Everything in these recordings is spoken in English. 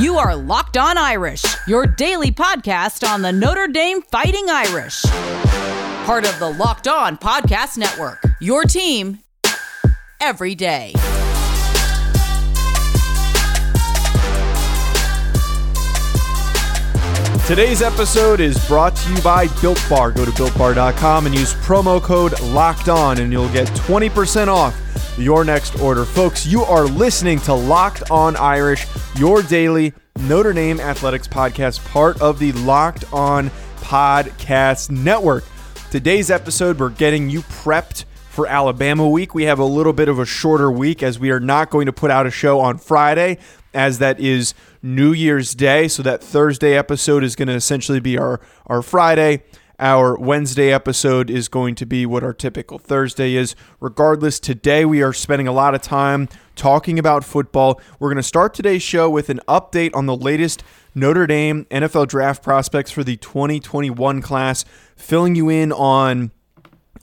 You are Locked On Irish, your daily podcast on the Notre Dame Fighting Irish. Part of the Locked On Podcast Network, your team every day. Today's episode is brought to you by Built Bar. Go to builtbar.com and use promo code LOCKED ON and you'll get 20% off your next order. Folks, you are listening to Locked On Irish, your daily Notre Dame athletics podcast, part of the Locked On Podcast Network. Today's episode, we're getting you prepped for Alabama week. We have a little bit of a shorter week as we are not going to put out a show on Friday, as that is New Year's Day. So that Thursday episode is going to essentially be our, our Friday. Our Wednesday episode is going to be what our typical Thursday is. Regardless, today we are spending a lot of time talking about football. We're going to start today's show with an update on the latest Notre Dame NFL draft prospects for the 2021 class, filling you in on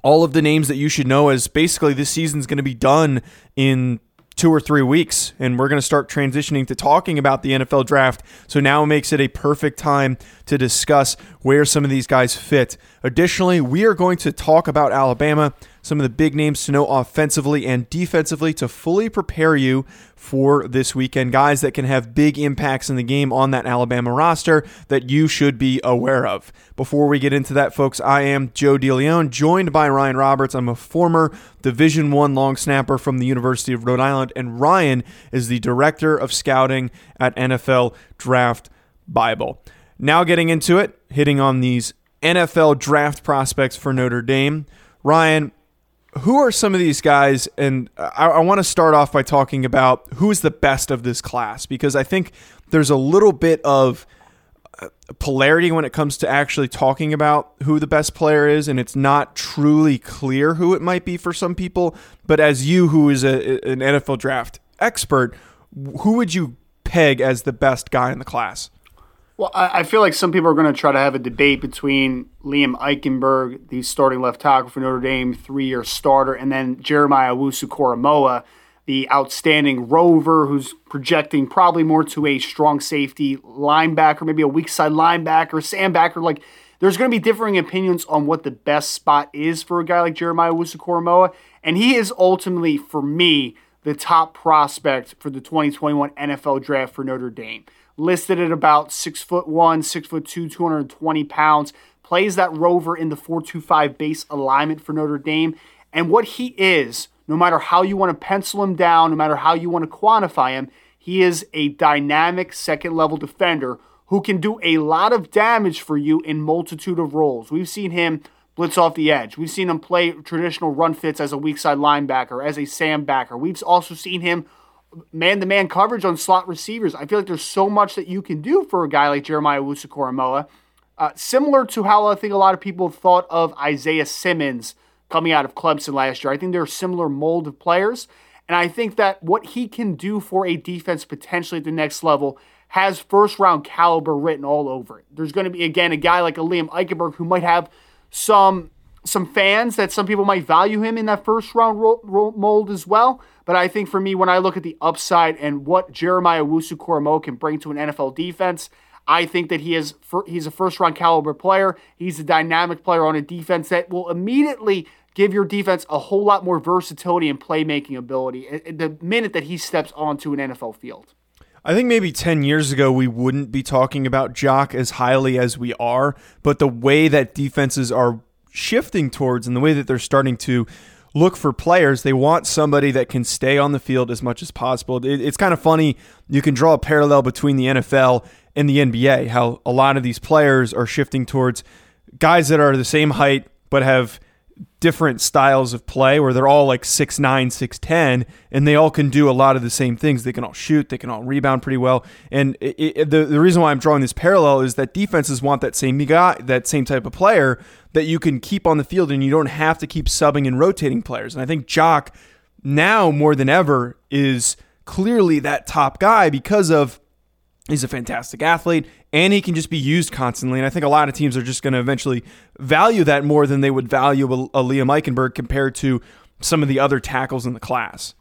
all of the names that you should know as basically this season's going to be done in two or three weeks, and we're going to start transitioning to talking about the NFL draft. So now makes it a perfect time to discuss where some of these guys fit. Additionally, we are going to talk about Alabama, some of the big names to know offensively and defensively to fully prepare you for this weekend. Guys that can have big impacts in the game on that Alabama roster that you should be aware of. Before we get into that, folks, I am Joe DeLeone, joined by Ryan Roberts. I'm a former Division One long snapper from the University of Rhode Island, and Ryan is the director of scouting at NFL Draft Bible. Now, getting into it, hitting on these NFL draft prospects for Notre Dame. Ryan, who are some of these guys? And I, I want to start off by talking about who is the best of this class because I think there's a little bit of uh, polarity when it comes to actually talking about who the best player is, and it's not truly clear who it might be for some people. But as you, who is a, an NFL draft expert, who would you peg as the best guy in the class? Well, I feel like some people are going to try to have a debate between Liam Eichenberg, the starting left tackle for Notre Dame, three-year starter, and then Jeremiah Owusu-Koramoah, the outstanding rover who's projecting probably more to a strong safety linebacker, maybe a weak side linebacker, sandbacker. Like, there's going to be differing opinions on what the best spot is for a guy like Jeremiah Owusu-Koramoah, and he is ultimately, for me, the top prospect for the 2021 NFL Draft for Notre Dame listed at about six foot one, six foot two, 220 pounds. Plays that rover in the 4-2-5 base alignment for Notre Dame. And what he is, no matter how you want to pencil him down, no matter how you want to quantify him, he is a dynamic second level defender who can do a lot of damage for you in multitude of roles. We've seen him blitz off the edge. We've seen him play traditional run fits as a weak side linebacker, as a Sam backer. We've also seen him man to man coverage on slot receivers. I feel like there's so much that you can do for a guy like Jeremiah Owusu-Koramoah. Uh, similar to how I think a lot of people thought of Isaiah Simmons coming out of Clemson last year. I think they're a similar mold of players. And I think that what he can do for a defense potentially at the next level has first round caliber written all over it. There's going to be, again, a guy like a Liam Eichenberg who might have some some fans that some people might value him in that first round ro- ro- mold as well. But I think for me, when I look at the upside and what Jeremiah Owusu-Koramoah can bring to an NFL defense, I think that he is he's a first round caliber player. He's a dynamic player on a defense that will immediately give your defense a whole lot more versatility and playmaking ability the minute that he steps onto an NFL field. I think maybe 10 years ago we wouldn't be talking about Jock as highly as we are, but the way that defenses are shifting towards and the way that they're starting to look for players. They want somebody that can stay on the field as much as possible. It, it's kind of funny. You can draw a parallel between the NFL and the NBA, how a lot of these players are shifting towards guys that are the same height but have different styles of play where they're all like 6'9 6'10 and they all can do a lot of the same things. They can all shoot they can all rebound pretty well. And it, it, the, the reason why i'm drawing this parallel is that defenses want that same guy that same type of player that you can keep on the field and you don't have to keep subbing and rotating players. And i think jock now more than ever is clearly that top guy because of he's a fantastic athlete and he can just be used constantly. And I think a lot of teams are just going to eventually value that more than they would value a, a Liam Eichenberg compared to some of the other tackles in the class.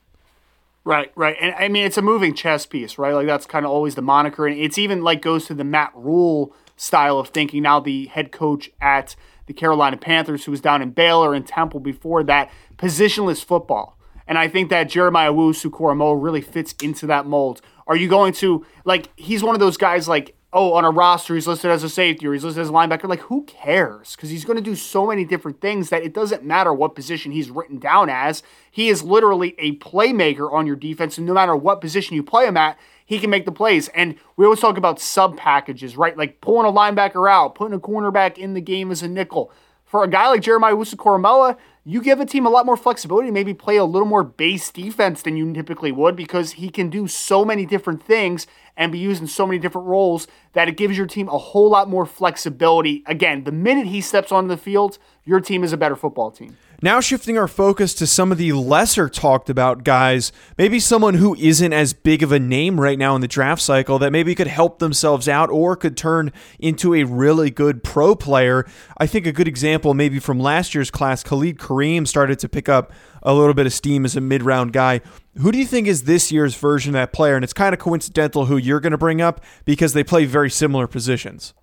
Right, right. And I mean, it's a moving chess piece, right? Like that's kind of always the moniker. And it's even like goes to the Matt Rhule style of thinking. Now, the head coach at the Carolina Panthers, who was down in Baylor and Temple before that, positionless football. And I think that Jeremiah Owusu-Koramoah really fits into that mold. Are you going to like? He's one of those guys like. Oh, on a roster, he's listed as a safety or he's listed as a linebacker. Like, who cares? Because he's going to do so many different things that it doesn't matter what position he's written down as. He is literally a playmaker on your defense, and no matter what position you play him at, he can make the plays. And we always talk about sub packages, right? Like pulling a linebacker out, putting a cornerback in the game as a nickel. For a guy like Jeremiah Owusu-Koramoah, you give a team a lot more flexibility, maybe play a little more base defense than you typically would because he can do so many different things and be used in so many different roles that it gives your team a whole lot more flexibility. Again, the minute he steps onto the field, your team is a better football team. Now, shifting our focus to some of the lesser talked about guys, maybe someone who isn't as big of a name right now in the draft cycle that maybe could help themselves out or could turn into a really good pro player. I think a good example, maybe from last year's class, Khalid Kareem started to pick up a little bit of steam as a mid round guy. Who do you think is this year's version of that player? And it's kind of coincidental who you're going to bring up because they play very similar positions.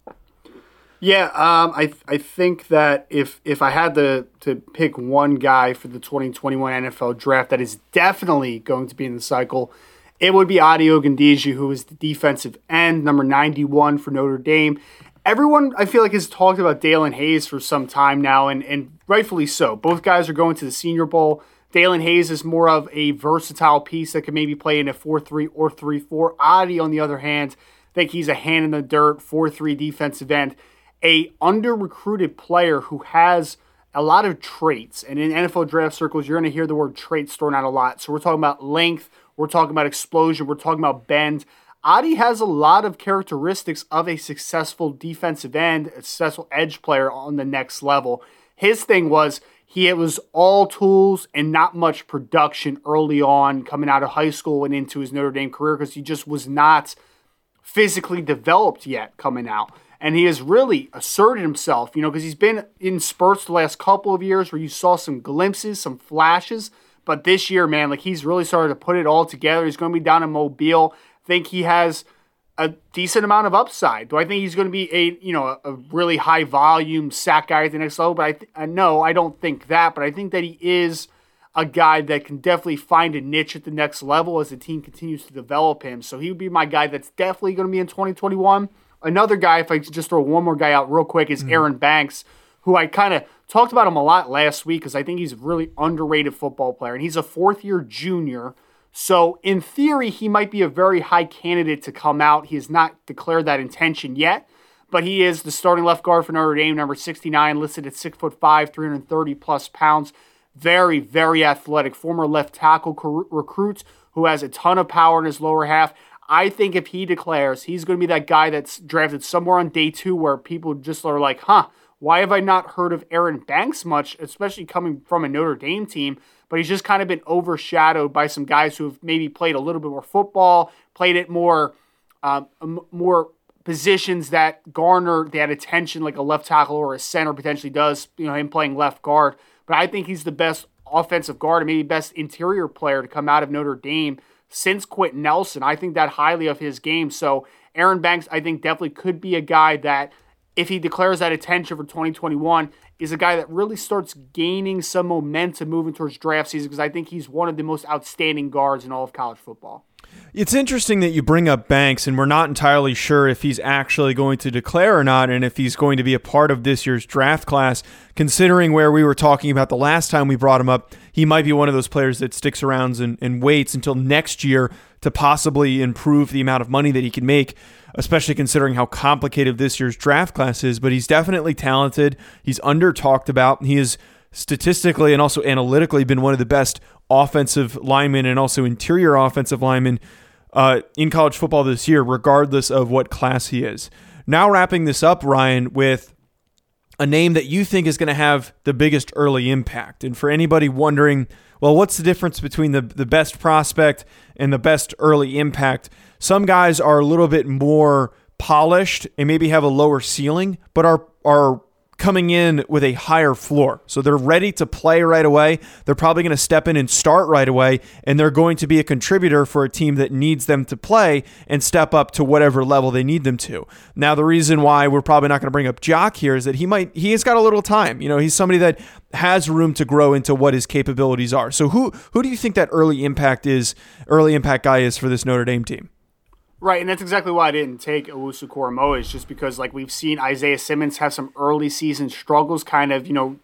Yeah, um, I I think that if if I had to to pick one guy for the 2021 NFL draft that is definitely going to be in the cycle, it would be Ade Ogundeji, who is the defensive end, number 91 for Notre Dame. Everyone, I feel like, has talked about Daelin Hayes for some time now, and, and rightfully so. Both guys are going to the Senior Bowl. Daelin Hayes is more of a versatile piece that can maybe play in a 4 3 or 3 4. Ade, on the other hand, I think he's a hand in the dirt 4 3 defensive end a under recruited player who has a lot of traits. And in NFL draft circles, you're going to hear the word traits thrown out a lot. So we're talking about length, we're talking about explosion, we're talking about bend. Ade has a lot of characteristics of a successful defensive end, a successful edge player on the next level. His thing was he it was all tools and not much production early on coming out of high school and into his Notre Dame career because he just was not physically developed yet coming out and he has really asserted himself, you know, because he's been in spurts the last couple of years where you saw some glimpses, some flashes. But this year, man, like he's really started to put it all together. He's going to be down in Mobile. I think he has a decent amount of upside. Do I think he's going to be a you know a, really high volume sack guy at the next level? But I, th- I no, I don't think that. But I think that he is a guy that can definitely find a niche at the next level as the team continues to develop him. So he would be my guy that's definitely going to be in 2021. Another guy, if I just throw one more guy out real quick, is mm-hmm. Aaron Banks, who I kind of talked about him a lot last week because I think he's a really underrated football player. And he's a fourth year junior. So, in theory, he might be a very high candidate to come out. He has not declared that intention yet, but he is the starting left guard for Notre Dame, number 69, listed at 6'5, 330 plus pounds. Very, very athletic. Former left tackle recruit who has a ton of power in his lower half. I think if he declares, he's going to be that guy that's drafted somewhere on day two where people just are like, huh, why have I not heard of Aaron Banks much, especially coming from a Notre Dame team? But he's just kind of been overshadowed by some guys who have maybe played a little bit more football, played it more, um, more positions that garner that attention, like a left tackle or a center potentially does. You know, him playing left guard. But I think he's the best offensive guard and maybe best interior player to come out of Notre Dame since Quenton Nelson. I think that highly of his game. So Aaron Banks, I think definitely could be a guy that, if he declares that attention for 2021, is a guy that really starts gaining some momentum moving towards draft season because I think he's one of the most outstanding guards in all of college football. It's interesting that you bring up Banks, and we're not entirely sure if he's actually going to declare or not, and if he's going to be a part of this year's draft class. Considering where we were talking about the last time we brought him up, he might be one of those players that sticks around and, and waits until next year to possibly improve the amount of money that he can make, especially considering how complicated this year's draft class is. But he's definitely talented. He's under talked about. He is statistically and also analytically been one of the best offensive linemen and also interior offensive linemen uh, in college football this year, regardless of what class he is. Now, wrapping this up, Ryan, with a name that you think is going to have the biggest early impact. And for anybody wondering, well, what's the difference between the, the best prospect and the best early impact? Some guys are a little bit more polished and maybe have a lower ceiling, but are are coming in with a higher floor. So they're ready to play right away. They're probably going to step in and start right away, and they're going to be a contributor for a team that needs them to play and step up to whatever level they need them to. Now, the reason why we're probably not going to bring up Jock here is that he might he has got a little time. You know, he's somebody that has room to grow into what his capabilities are. So who who do you think that early impact is, early impact guy is for this Notre Dame team? Right, and that's exactly why I didn't take Owusu Koramoah, is just because like we've seen Isaiah Simmons have some early season struggles, kind of you know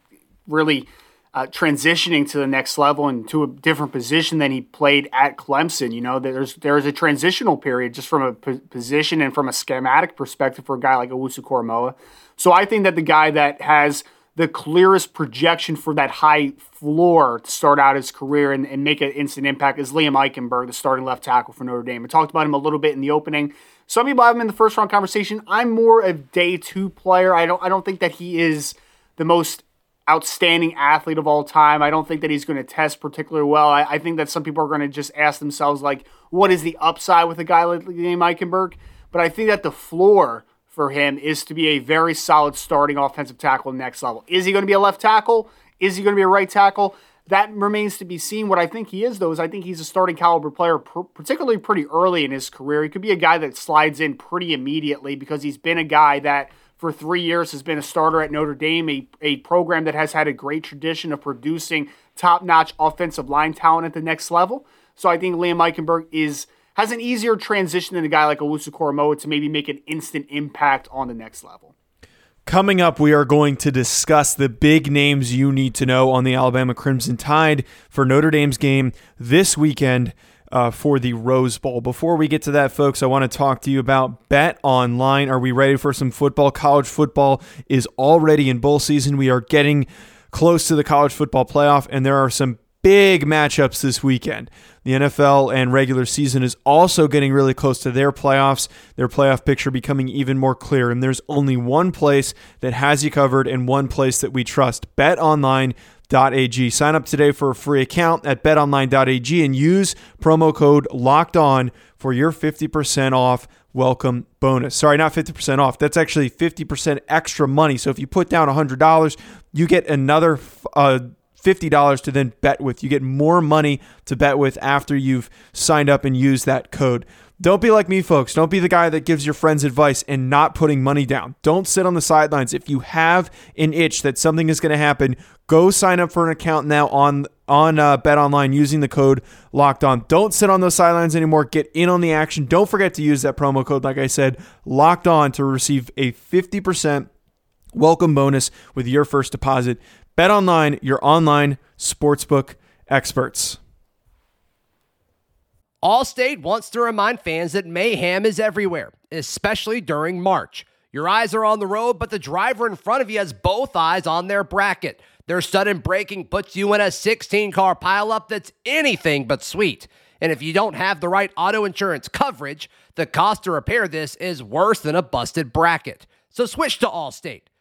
really uh, transitioning to the next level and to a different position than he played at Clemson. You know, there's there's a transitional period just from a p- position and from a schematic perspective for a guy like Owusu Koramoah. So I think that the guy that has the clearest projection for that high floor to start out his career and, and make an instant impact is Liam Eichenberg, the starting left tackle for Notre Dame. I talked about him a little bit in the opening. Some people have him in the first round conversation. I'm more a day two player. I don't I don't think that he is the most outstanding athlete of all time. I don't think that he's going to test particularly well. I, I think that some people are going to just ask themselves like, what is the upside with a guy like Liam Eichenberg? But I think that the floor for him is to be a very solid starting offensive tackle next level. Is he going to be a left tackle? Is he going to be a right tackle? That remains to be seen. What I think he is, though, is I think he's a starting caliber player, particularly pretty early in his career. He could be a guy that slides in pretty immediately because he's been a guy that for three years has been a starter at Notre Dame, a, a program that has had a great tradition of producing top notch offensive line talent at the next level. So I think Liam Eichenberg is has an easier transition than a guy like Owusu Koramoah to maybe make an instant impact on the next level. Coming up, we are going to discuss the big names you need to know on the Alabama Crimson Tide for Notre Dame's game this weekend uh, for the Rose Bowl. Before we get to that, folks, I want to talk to you about Bet Online. Are we ready for some football? College football is already in bowl season. We are getting close to the college football playoff, and there are some big matchups this weekend. The NFL and regular season is also getting really close to their playoffs, their playoff picture becoming even more clear. And there's only one place that has you covered and one place that we trust betonline.ag. Sign up today for a free account at betonline.ag and use promo code locked on for your 50% off welcome bonus. Sorry, not 50% off. That's actually 50% extra money. So if you put down $100, you get another uh, $50 to then bet with. You get more money to bet with after you've signed up and used that code. Don't be like me, folks. Don't be the guy that gives your friends advice and not putting money down. Don't sit on the sidelines. If you have an itch that something is going to happen, go sign up for an account now on on uh, Bet Online using the code Locked On. Don't sit on those sidelines anymore. Get in on the action. Don't forget to use that promo code, like I said, Locked On, to receive a fifty percent welcome bonus with your first deposit. Bet online, your online sportsbook experts. Allstate wants to remind fans that mayhem is everywhere, especially during March. Your eyes are on the road, but the driver in front of you has both eyes on their bracket. Their sudden braking puts you in a 16 car pileup that's anything but sweet. And if you don't have the right auto insurance coverage, the cost to repair this is worse than a busted bracket. So switch to Allstate.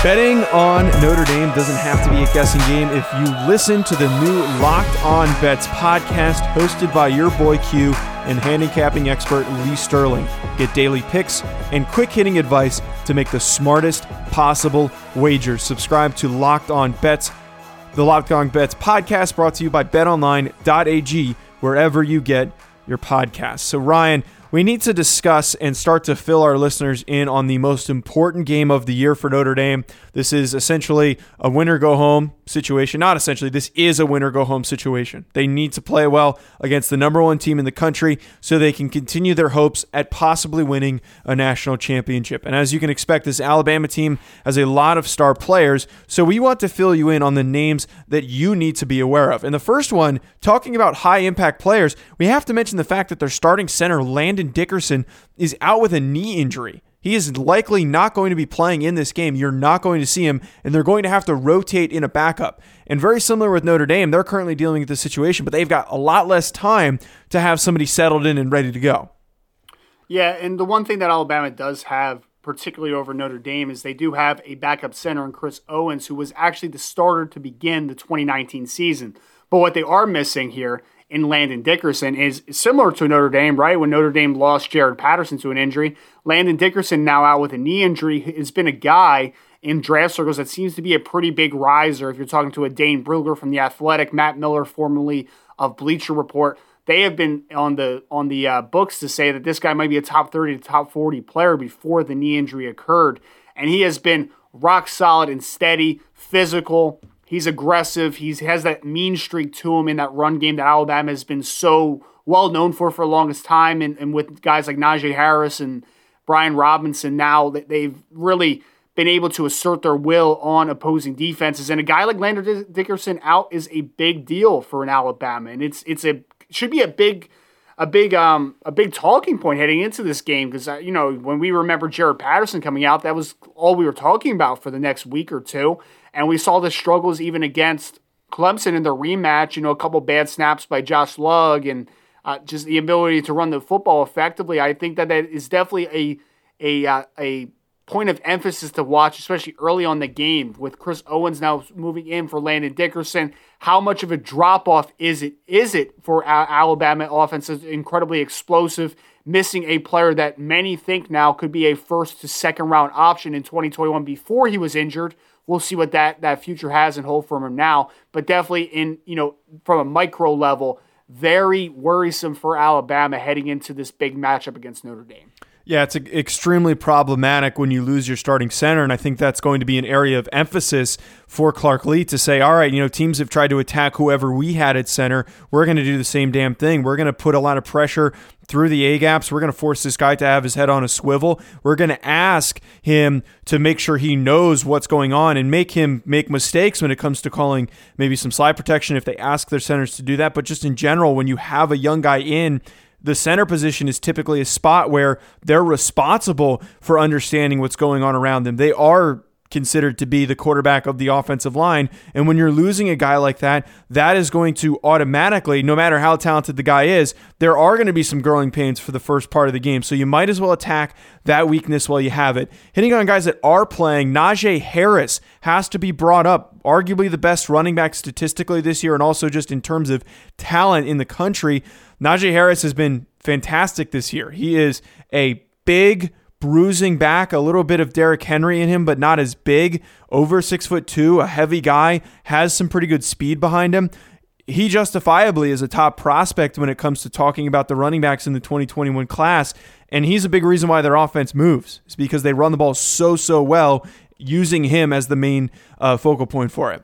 Betting on Notre Dame doesn't have to be a guessing game if you listen to the new Locked On Bets podcast hosted by your boy Q and handicapping expert Lee Sterling. Get daily picks and quick hitting advice to make the smartest possible wagers. Subscribe to Locked On Bets, the Locked On Bets podcast brought to you by betonline.ag, wherever you get your podcasts. So, Ryan, we need to discuss and start to fill our listeners in on the most important game of the year for Notre Dame. This is essentially a winner go home situation. Not essentially, this is a winner go home situation. They need to play well against the number one team in the country so they can continue their hopes at possibly winning a national championship. And as you can expect, this Alabama team has a lot of star players. So we want to fill you in on the names that you need to be aware of. And the first one, talking about high impact players, we have to mention the fact that their starting center, Landon Dickerson, is out with a knee injury. He is likely not going to be playing in this game. You're not going to see him, and they're going to have to rotate in a backup. And very similar with Notre Dame, they're currently dealing with this situation, but they've got a lot less time to have somebody settled in and ready to go. Yeah, and the one thing that Alabama does have, particularly over Notre Dame, is they do have a backup center in Chris Owens, who was actually the starter to begin the 2019 season. But what they are missing here in Landon Dickerson is similar to Notre Dame, right? When Notre Dame lost Jarrett Patterson to an injury, Landon Dickerson now out with a knee injury has been a guy in draft circles that seems to be a pretty big riser. If you're talking to a Dane Brugler from the Athletic, Matt Miller, formerly of Bleacher Report, they have been on the on the uh, books to say that this guy might be a top 30 to top 40 player before the knee injury occurred, and he has been rock solid and steady, physical, He's aggressive. He has that mean streak to him in that run game that Alabama has been so well known for for the longest time. And, and with guys like Najee Harris and Brian Robinson now, that they've really been able to assert their will on opposing defenses. And a guy like Landon Dickerson out is a big deal for an Alabama, and it's it's a should be a big a big um a big talking point heading into this game because uh, you know when we remember Jarrett Patterson coming out, that was all we were talking about for the next week or two. And we saw the struggles even against Clemson in the rematch. You know, a couple bad snaps by Josh Lugg and uh, just the ability to run the football effectively. I think that that is definitely a a uh, a point of emphasis to watch, especially early on the game with Chris Owens now moving in for Landon Dickerson. How much of a drop off is it? Is it for Alabama offense? Is incredibly explosive, missing a player that many think now could be a first to second round option in 2021 before he was injured we'll see what that that future has in hold for him now. But definitely in you know from a micro level, very worrisome for Alabama heading into this big matchup against Notre Dame. Yeah, it's extremely problematic when you lose your starting center. And I think that's going to be an area of emphasis for Clark Lea to say, all right, you know, teams have tried to attack whoever we had at center. We're going to do the same damn thing. We're going to put a lot of pressure through the A gaps. We're going to force this guy to have his head on a swivel. We're going to ask him to make sure he knows what's going on and make him make mistakes when it comes to calling maybe some slide protection if they ask their centers to do that. But just in general, when you have a young guy in, the center position is typically a spot where they're responsible for understanding what's going on around them. They are considered to be the quarterback of the offensive line. And when you're losing a guy like that, that is going to automatically, no matter how talented the guy is, there are going to be some growing pains for the first part of the game. So you might as well attack that weakness while you have it. Hitting on guys that are playing, Najee Harris has to be brought up. Arguably the best running back statistically this year, and also just in terms of talent in the country. Najee Harris has been fantastic this year. He is a big, bruising back, a little bit of Derrick Henry in him, but not as big. Over six foot two, a heavy guy, has some pretty good speed behind him. He justifiably is a top prospect when it comes to talking about the running backs in the 2021 class. And he's a big reason why their offense moves. It's because they run the ball so, so well, using him as the main uh, focal point for it.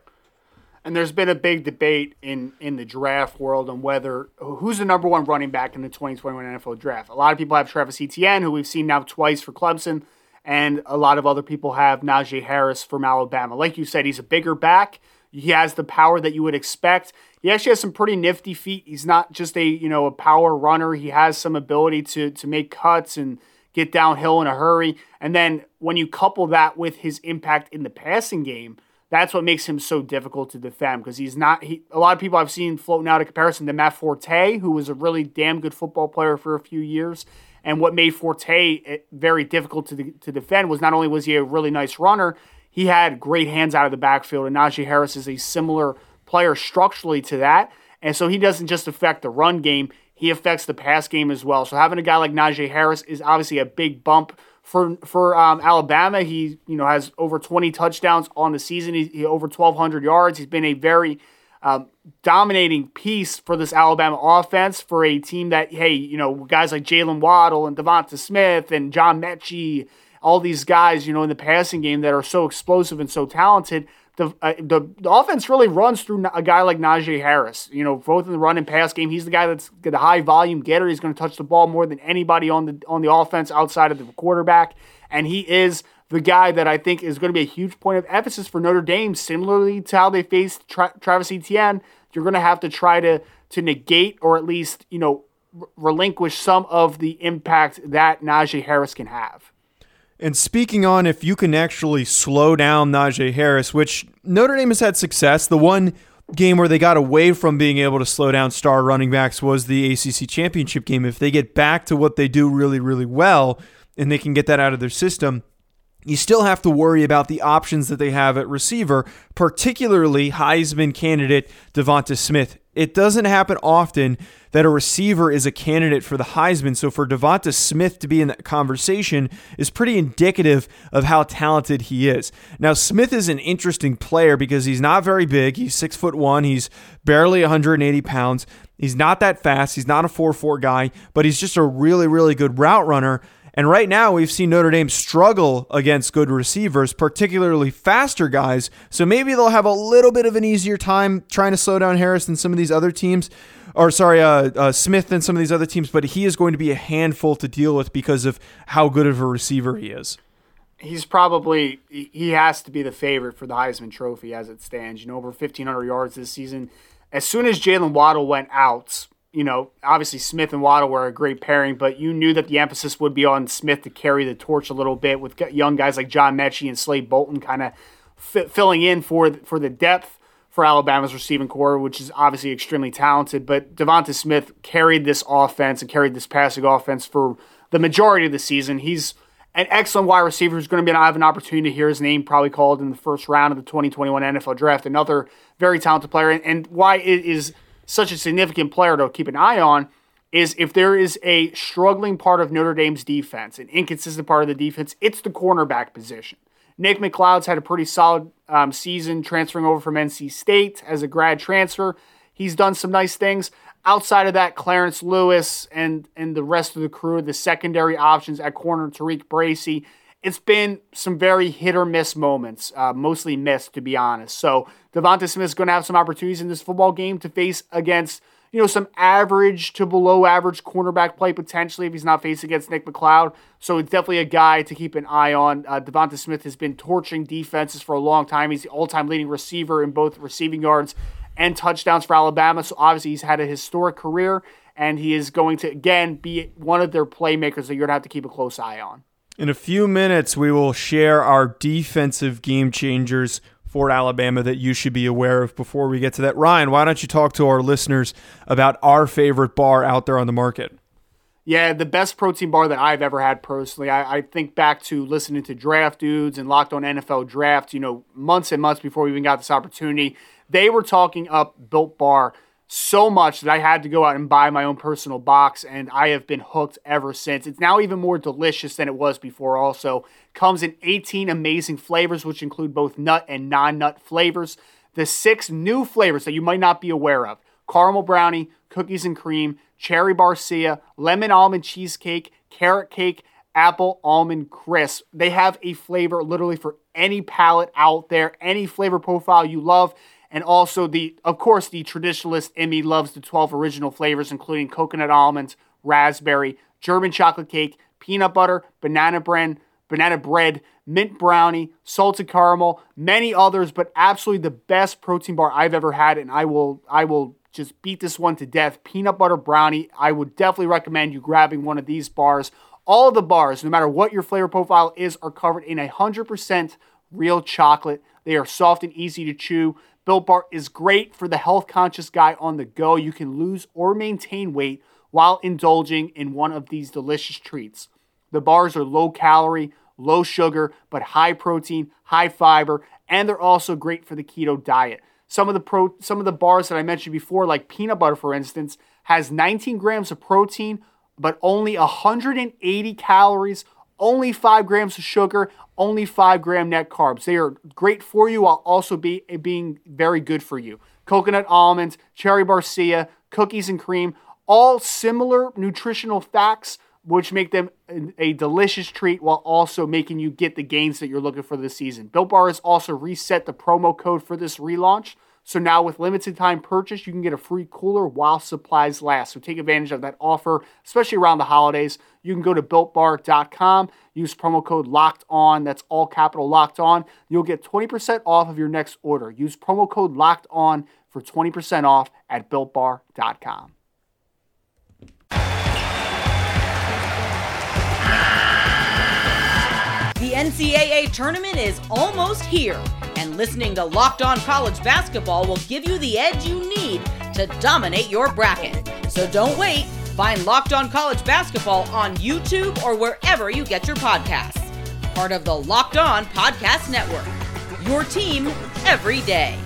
And there's been a big debate in in the draft world on whether who's the number one running back in the 2021 NFL draft. A lot of people have Travis Etienne, who we've seen now twice for Clemson, and a lot of other people have Najee Harris from Alabama. Like you said, he's a bigger back. He has the power that you would expect. He actually has some pretty nifty feet. He's not just a you know a power runner. He has some ability to to make cuts and get downhill in a hurry. And then when you couple that with his impact in the passing game that's what makes him so difficult to defend because he's not. He, a lot of people I've seen floating out a comparison to Matt Forte, who was a really damn good football player for a few years. And what made Forte eh, very difficult to, to defend was not only was he a really nice runner, he had great hands out of the backfield. And Najee Harris is a similar player structurally to that. And so he doesn't just affect the run game, he affects the pass game as well. So having a guy like Najee Harris is obviously a big bump for for um, Alabama, he you know has over 20 touchdowns on the season. He, he over 1,200 yards. He's been a very um, dominating piece for this Alabama offense for a team that, hey, you know, guys like Jaylen Waddle and Devonta Smith and John Metchie, all these guys, you know, in the passing game that are so explosive and so talented. The, uh, the, the offense really runs through a guy like Najee Harris. You know, both in the run and pass game, he's the guy that's the high volume getter. He's going to touch the ball more than anybody on the on the offense outside of the quarterback, and he is the guy that I think is going to be a huge point of emphasis for Notre Dame. Similarly to how they faced Tra- Travis Etienne, you're going to have to try to to negate or at least you know relinquish some of the impact that Najee Harris can have. And speaking on if you can actually slow down Najee Harris, which Notre Dame has had success. The one game where they got away from being able to slow down star running backs was the ACC championship game. If they get back to what they do really, really well and they can get that out of their system, you still have to worry about the options that they have at receiver, particularly Heisman candidate Devonta Smith. It doesn't happen often that a receiver is a candidate for the Heisman. So for Devonta Smith to be in that conversation is pretty indicative of how talented he is. Now Smith is an interesting player because he's not very big. He's six foot one. He's barely 180 pounds. He's not that fast. He's not a 4-4 guy, but he's just a really, really good route runner. And right now, we've seen Notre Dame struggle against good receivers, particularly faster guys. So maybe they'll have a little bit of an easier time trying to slow down Harris than some of these other teams, or sorry, uh, uh, Smith than some of these other teams. But he is going to be a handful to deal with because of how good of a receiver he is. He's probably he has to be the favorite for the Heisman Trophy as it stands. You know, over 1,500 yards this season. As soon as Jaylen Waddle went out, you know, obviously Smith and Waddle were a great pairing, but you knew that the emphasis would be on Smith to carry the torch a little bit with young guys like John Metchie and Slade Bolden kind of f- filling in for for the depth for Alabama's receiving corps, which is obviously extremely talented. But Devonta Smith carried this offense and carried this passing offense for the majority of the season. He's an excellent wide receiver who's going to be I have an opportunity to hear his name probably called in the first round of the 2021 NFL Draft. Another very talented player, and, and why it is such a significant player to keep an eye on is if there is a struggling part of Notre Dame's defense, an inconsistent part of the defense, it's the cornerback position. Nick McCloud's had a pretty solid um, season transferring over from NC State as a grad transfer. He's done some nice things. Outside of that, Clarence Lewis and and the rest of the crew, the secondary options at corner, TaRiq Bracy, it's been some very hit or miss moments, uh, mostly missed, to be honest. So Devonta Smith is going to have some opportunities in this football game to face against, you know, some average to below average cornerback play potentially if he's not facing against Nick McCloud. So it's definitely a guy to keep an eye on. Uh, Devonta Smith has been torching defenses for a long time. He's the all-time leading receiver in both receiving yards and touchdowns for Alabama. So obviously he's had a historic career, and he is going to again be one of their playmakers that you're going to have to keep a close eye on. In a few minutes, we will share our defensive game changers for Alabama that you should be aware of before we get to that. Ryan, why don't you talk to our listeners about our favorite bar out there on the market? Yeah, the best protein bar that I've ever had personally. I, I, think back to listening to Draft Dudes and Locked On NFL Draft, you know, months and months before we even got this opportunity. They were talking up Built Bar so much that I had to go out and buy my own personal box, and I have been hooked ever since. It's now even more delicious than it was before, also. Comes in 18 amazing flavors, which include both nut and non nut flavors. The six new flavors that you might not be aware of caramel brownie, cookies and cream, cherry barcia, lemon almond cheesecake, carrot cake, apple almond crisp. They have a flavor literally for any palate out there, any flavor profile you love and also the, of course, the traditionalist Emmy loves the 12 original flavors, including coconut almonds, raspberry, German chocolate cake, peanut butter, banana bread, banana bread, mint brownie, salted caramel, many others, but absolutely the best protein bar I've ever had, and I will, I will just beat this one to death. Peanut butter brownie. I would definitely recommend you grabbing one of these bars. All the bars, no matter what your flavor profile is, are covered in 100% real chocolate. They are soft and easy to chew. Built Bar is great for the health conscious guy on the go. You can lose or maintain weight while indulging in one of these delicious treats. The bars are low calorie, low sugar, but high protein, high fiber, and they're also great for the keto diet. Some of the pro some of the bars that I mentioned before like peanut butter for instance has 19 grams of protein but only 180 calories, only 5 grams of sugar, only 5 gram net carbs. They are great for you while also be, being very good for you. coconut almonds, cherry barcia, cookies and cream, all similar nutritional facts which make them a delicious treat while also making you get the gains that you're looking for this season. Built Bar has also reset the promo code for this relaunch. So now with limited time purchase, you can get a free cooler while supplies last. So take advantage of that offer, especially around the holidays. You can go to builtbar.com, use promo code locked on. That's all capital locked on. You'll get 20% off of your next order. Use promo code locked on for 20% off at builtbar.com. The NCAA tournament is almost here, and listening to Locked On College Basketball will give you the edge you need to dominate your bracket. So don't wait. Find Locked On College Basketball on YouTube or wherever you get your podcasts. Part of the Locked On Podcast Network. Your team every day.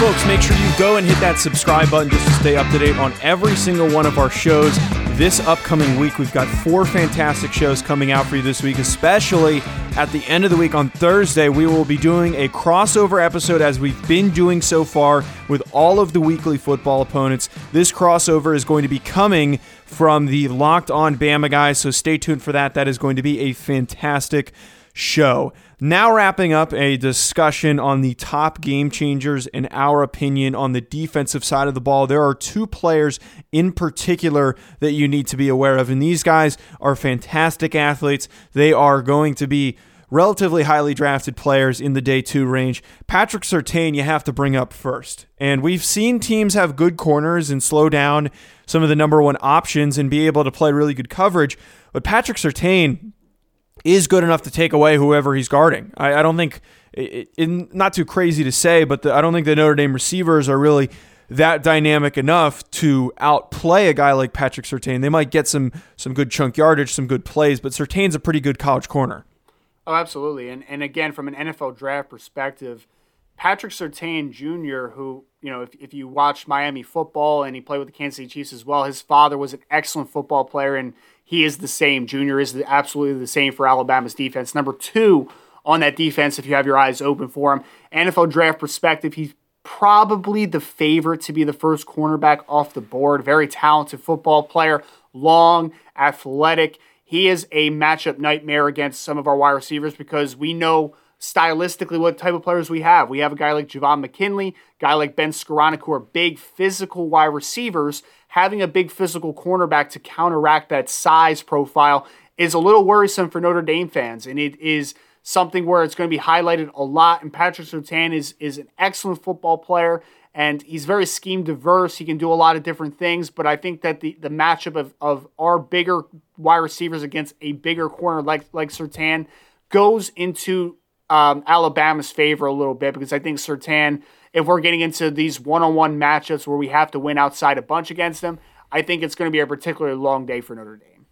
Folks, make sure you go and hit that subscribe button just to stay up to date on every single one of our shows. This upcoming week, we've got four fantastic shows coming out for you this week, especially at the end of the week on Thursday. We will be doing a crossover episode as we've been doing so far with all of the weekly football opponents. This crossover is going to be coming from the Locked On Bama guys, so stay tuned for that. That is going to be a fantastic show. Now, wrapping up a discussion on the top game changers in our opinion on the defensive side of the ball. There are two players in particular that you need to be aware of, and these guys are fantastic athletes. They are going to be relatively highly drafted players in the day two range. Patrick Surtain, you have to bring up first. And we've seen teams have good corners and slow down some of the number one options and be able to play really good coverage. But Patrick Surtain, is good enough to take away whoever he's guarding. I, I don't think, it, it, not too crazy to say, but the, I don't think the Notre Dame receivers are really that dynamic enough to outplay a guy like Patrick Surtain. They might get some some good chunk yardage, some good plays, but Surtain's a pretty good college corner. Oh, absolutely. And and again, from an NFL draft perspective, Patrick Surtain Jr., who you know, if, if you watch Miami football and he played with the Kansas City Chiefs as well, his father was an excellent football player and he is the same. Junior is the, absolutely the same for Alabama's defense. Number two on that defense, if you have your eyes open for him, NFL draft perspective, he's probably the favorite to be the first cornerback off the board. Very talented football player, long, athletic. He is a matchup nightmare against some of our wide receivers because we know stylistically what type of players we have. We have a guy like Javon McKinley, guy like Ben Skowronek, who are big physical wide receivers having a big physical cornerback to counteract that size profile is a little worrisome for Notre Dame fans. And it is something where it's going to be highlighted a lot. And Patrick Surtain is, is an excellent football player and he's very scheme diverse. He can do a lot of different things, but I think that the, the matchup of, of our bigger wide receivers against a bigger corner like like Surtain goes into um, Alabama's favor a little bit because I think Surtain – if we're getting into these one-on-one matchups where we have to win outside a bunch against them, I think it's going to be a particularly long day for Notre Dame.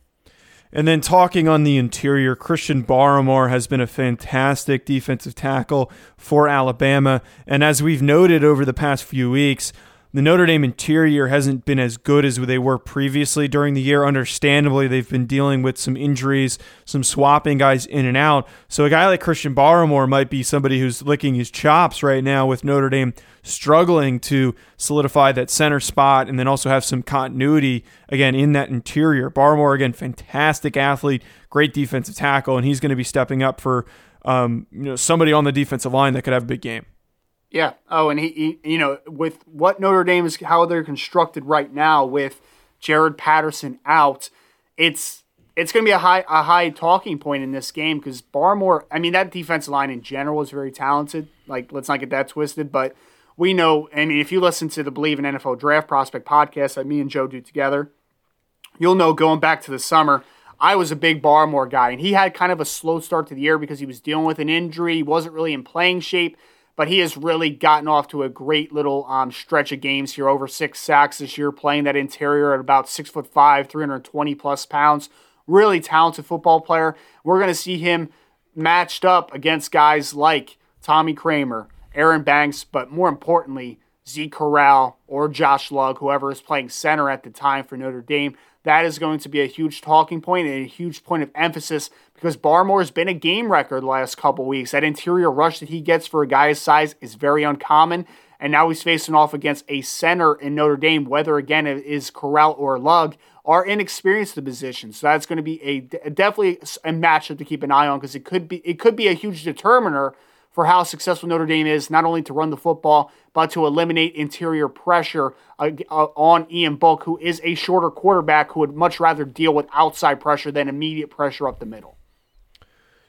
And then talking on the interior, Christian Barmore has been a fantastic defensive tackle for Alabama. And as we've noted over the past few weeks, the Notre Dame interior hasn't been as good as they were previously during the year. Understandably, they've been dealing with some injuries, some swapping guys in and out. So a guy like Christian Barmore might be somebody who's licking his chops right now with Notre Dame struggling to solidify that center spot and then also have some continuity again in that interior. Barmore again, fantastic athlete, great defensive tackle, and he's going to be stepping up for um, you know somebody on the defensive line that could have a big game. Yeah. Oh, and he, he, you know, with what Notre Dame is, how they're constructed right now, with Jarrett Patterson out, it's it's going to be a high a high talking point in this game because Barmore. I mean, that defensive line in general is very talented. Like, let's not get that twisted, but we know. I mean, if you listen to the Believe in NFL Draft Prospect podcast that me and Joe do together, you'll know going back to the summer. I was a big Barmore guy, and he had kind of a slow start to the year because he was dealing with an injury. He wasn't really in playing shape but he has really gotten off to a great little um, stretch of games here. Over six sacks this year, playing that interior at about six foot five, 320 plus pounds. Really talented football player. We're going to see him matched up against guys like Tommy Kraemer, Aaron Banks, but more importantly, Zeke Correll or Josh Lugg, whoever is playing center at the time for Notre Dame. That is going to be a huge talking point and a huge point of emphasis because Barmore has been a game record the last couple weeks. That interior rush that he gets for a guy's size is very uncommon. And now he's facing off against a center in Notre Dame, whether again it is Correll or Lugg, are inexperienced in the position. So that's going to be a definitely a matchup to keep an eye on because it could be it could be a huge determiner for how successful Notre Dame is, not only to run the football, but to eliminate interior pressure uh, uh, on Ian Book, who is a shorter quarterback who would much rather deal with outside pressure than immediate pressure up the middle.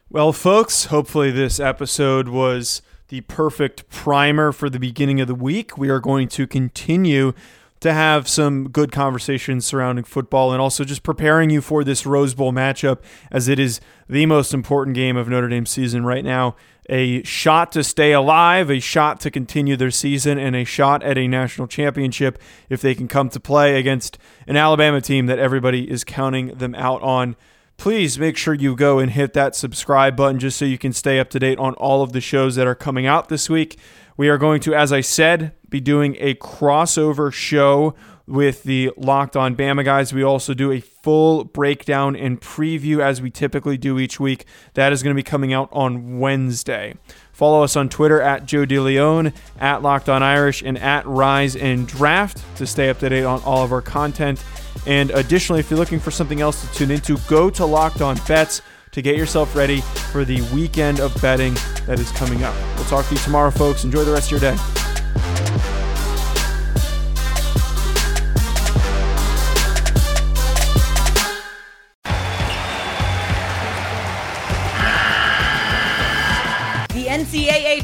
Well, folks, hopefully this episode was the perfect primer for the beginning of the week. We are going to continue to have some good conversations surrounding football and also just preparing you for this Rose Bowl matchup as it is the most important game of Notre Dame's season right now. A shot to stay alive, a shot to continue their season, and a shot at a national championship if they can come to play against an Alabama team that everybody is counting them out on please make sure you go and hit that subscribe button just so you can stay up to date on all of the shows that are coming out this week. We are going to, as I said, be doing a crossover show with the Locked On Bama guys. We also do a full breakdown and preview as we typically do each week. That is going to be coming out on Wednesday. Follow us on Twitter at Joe DeLeone, at Locked On Irish, and at Rise and Draft to stay up to date on all of our content. And additionally, if you're looking for something else to tune into, go to Locked On Bets to get yourself ready for the weekend of betting that is coming up. We'll talk to you tomorrow, folks. Enjoy the rest of your day.